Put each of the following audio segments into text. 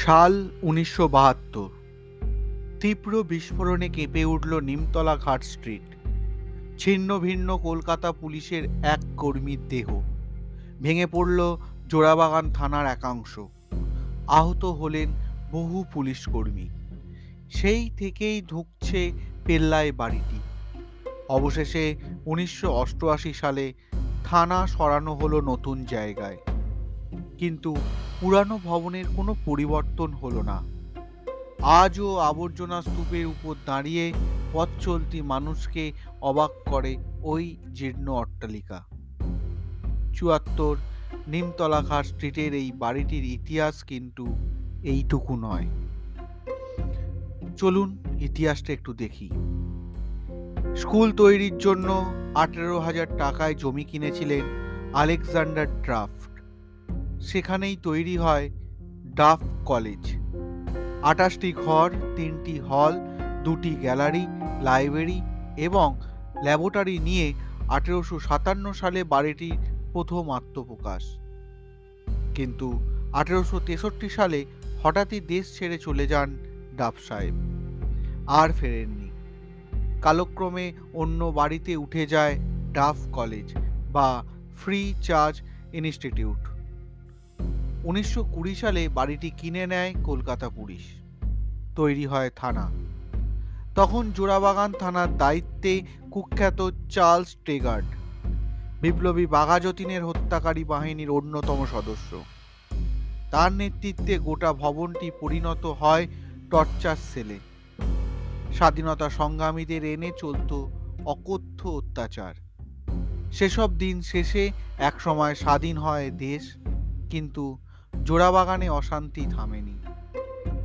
সাল উনিশশো বাহাত্তর। তীব্র বিস্ফোরণে কেঁপে উঠল নিমতলা ঘাট স্ট্রিট। ছিন্ন ভিন্ন কলকাতা পুলিশের এক কর্মীর দেহ। ভেঙে পড়ল জোড়াবাগান থানার একাংশ। আহত হলেন বহু পুলিশ কর্মী। সেই থেকেই ধুঁকছে পেল্লায় বাড়িটি। অবশেষে উনিশশো অষ্টআশি সালে থানা সরানো হলো নতুন জায়গায়। কিন্তু পুরানো ভবনের কোনো পরিবর্তন হলো না। আজও আবর্জনা স্তূপের উপর দাঁড়িয়ে পথ চলতি মানুষকে অবাক করে ওই জীর্ণ অট্টালিকা। চুয়াত্তর নিমতলাঘাট স্ট্রিটের এই বাড়িটির ইতিহাস কিন্তু এইটুকু নয়। চলুন ইতিহাসটা একটু দেখি। স্কুল তৈরির জন্য আঠেরো হাজার টাকায় জমি কিনেছিলেন আলেকজান্ডার ড্রাফট সেখানেই তৈরি হয় ডাফ কলেজ। আটাশটি ঘর, তিনটি হল, দুটি গ্যালারি, লাইব্রেরি এবং ল্যাবরেটরি নিয়ে আঠেরোশো সাতান্ন সালে বাড়িটির প্রথম আত্মপ্রকাশ। কিন্তু আঠেরোশো তেষট্টি সালে হঠাৎই দেশ ছেড়ে চলে যান ডাফ সাহেব। আর ফেরেননি। কালক্রমে অন্য বাড়িতে উঠে যায় ডাফ কলেজ বা ফ্রি চার্জ ইনস্টিটিউট। উনিশশো কুড়ি সালে বাড়িটি কিনে নেয় কলকাতা পুলিশ। তৈরি হয় থানা। তখন জোড়াবাগান থানার দায়িত্বে কুখ্যাত চার্লস টেগার্ড বিপ্লবী বাঘাযতীনের হত্যাকারী বাহিনীর অন্যতম সদস্য। তার নেতৃত্বে গোটা ভবনটি পরিণত হয় টর্চার সেলে। স্বাধীনতা সংগ্রামীদের এনে চলত অকথ্য অত্যাচার। সেসব দিন শেষে একসময় স্বাধীন হয় দেশ, কিন্তু জোড়াবাগানে অশান্তি থামেনি।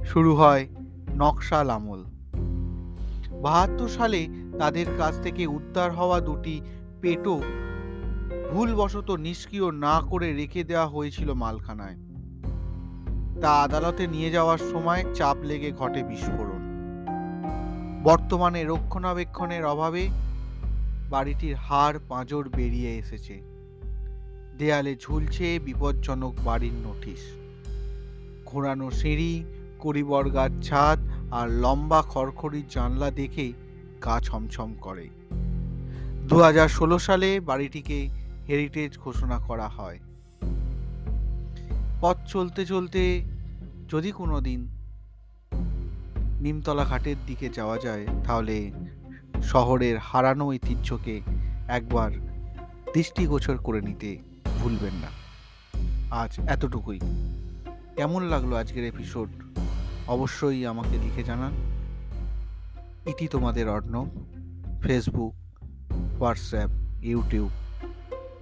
শুরু হয় নকশাল আমল। বাহাত্তর সালে তাদের কাছ থেকে উদ্ধার হওয়া দুটি পেটো ভুলবশত নিষ্ক্রিয় না করে রেখে দেওয়া হয়েছিল মালখানায়। তা আদালতে নিয়ে যাওয়ার সময় চাপ লেগে ঘটে বিস্ফোরণ। বর্তমানে রক্ষণাবেক্ষণের অভাবে বাড়িটির হাড় পাঁজর বেরিয়ে এসেছে। দেয়ালে ঝুলছে বিপজ্জনক বাড়ির নোটিশ। ঘোরানো সিঁড়ি করিবর্গার ছাদ আর লম্বা খড়খড়ির জানলা দেখে গা ছমছম করে। দু সালে বাড়িটিকে হেরিটেজ ঘোষণা করা হয়। পথ চলতে চলতে যদি কোনো দিন নিমতলা ঘাটের দিকে যাওয়া যায়, তাহলে শহরের হারানো ঐতিহ্যকে একবার দৃষ্টিগোচর করে নিতে ভুলবেন না। আজ এতটুকুই। কেমন লাগল আজকের এপিসোড অবশ্যই আমাকে লিখে জানান। ইতি তোমাদের অর্ণব। ফেসবুক হোয়াটসঅ্যাপ ইউটিউব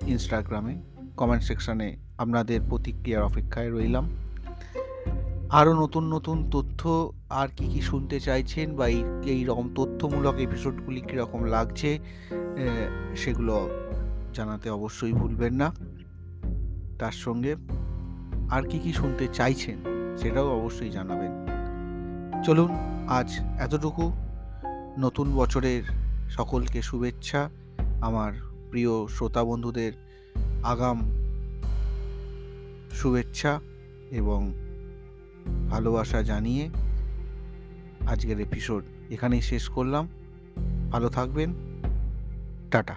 ইনস্টাগ্রামে কমেন্ট সেকশানে আপনাদের প্রতিক্রিয়ার অপেক্ষায় রইলাম। আরও নতুন নতুন তথ্য আর কি কি শুনতে চাইছেন বা এই এই রকম তথ্যমূলক এপিসোডগুলি কীরকম লাগছে সেগুলো জানাতে অবশ্যই ভুলবেন না। তার সঙ্গে আর কি কি শুনতে চাইছেন সেটাও অবশ্যই জানাবেন। চলুন, আজ এতটুকু। নতুন বছরের সকলকে শুভেচ্ছা। আমার প্রিয় শ্রোতা বন্ধুদের আগাম শুভেচ্ছা এবং ভালোবাসা জানিয়ে আজকের এপিসোড এখানেই শেষ করলাম। ভালো থাকবেন। টাটা।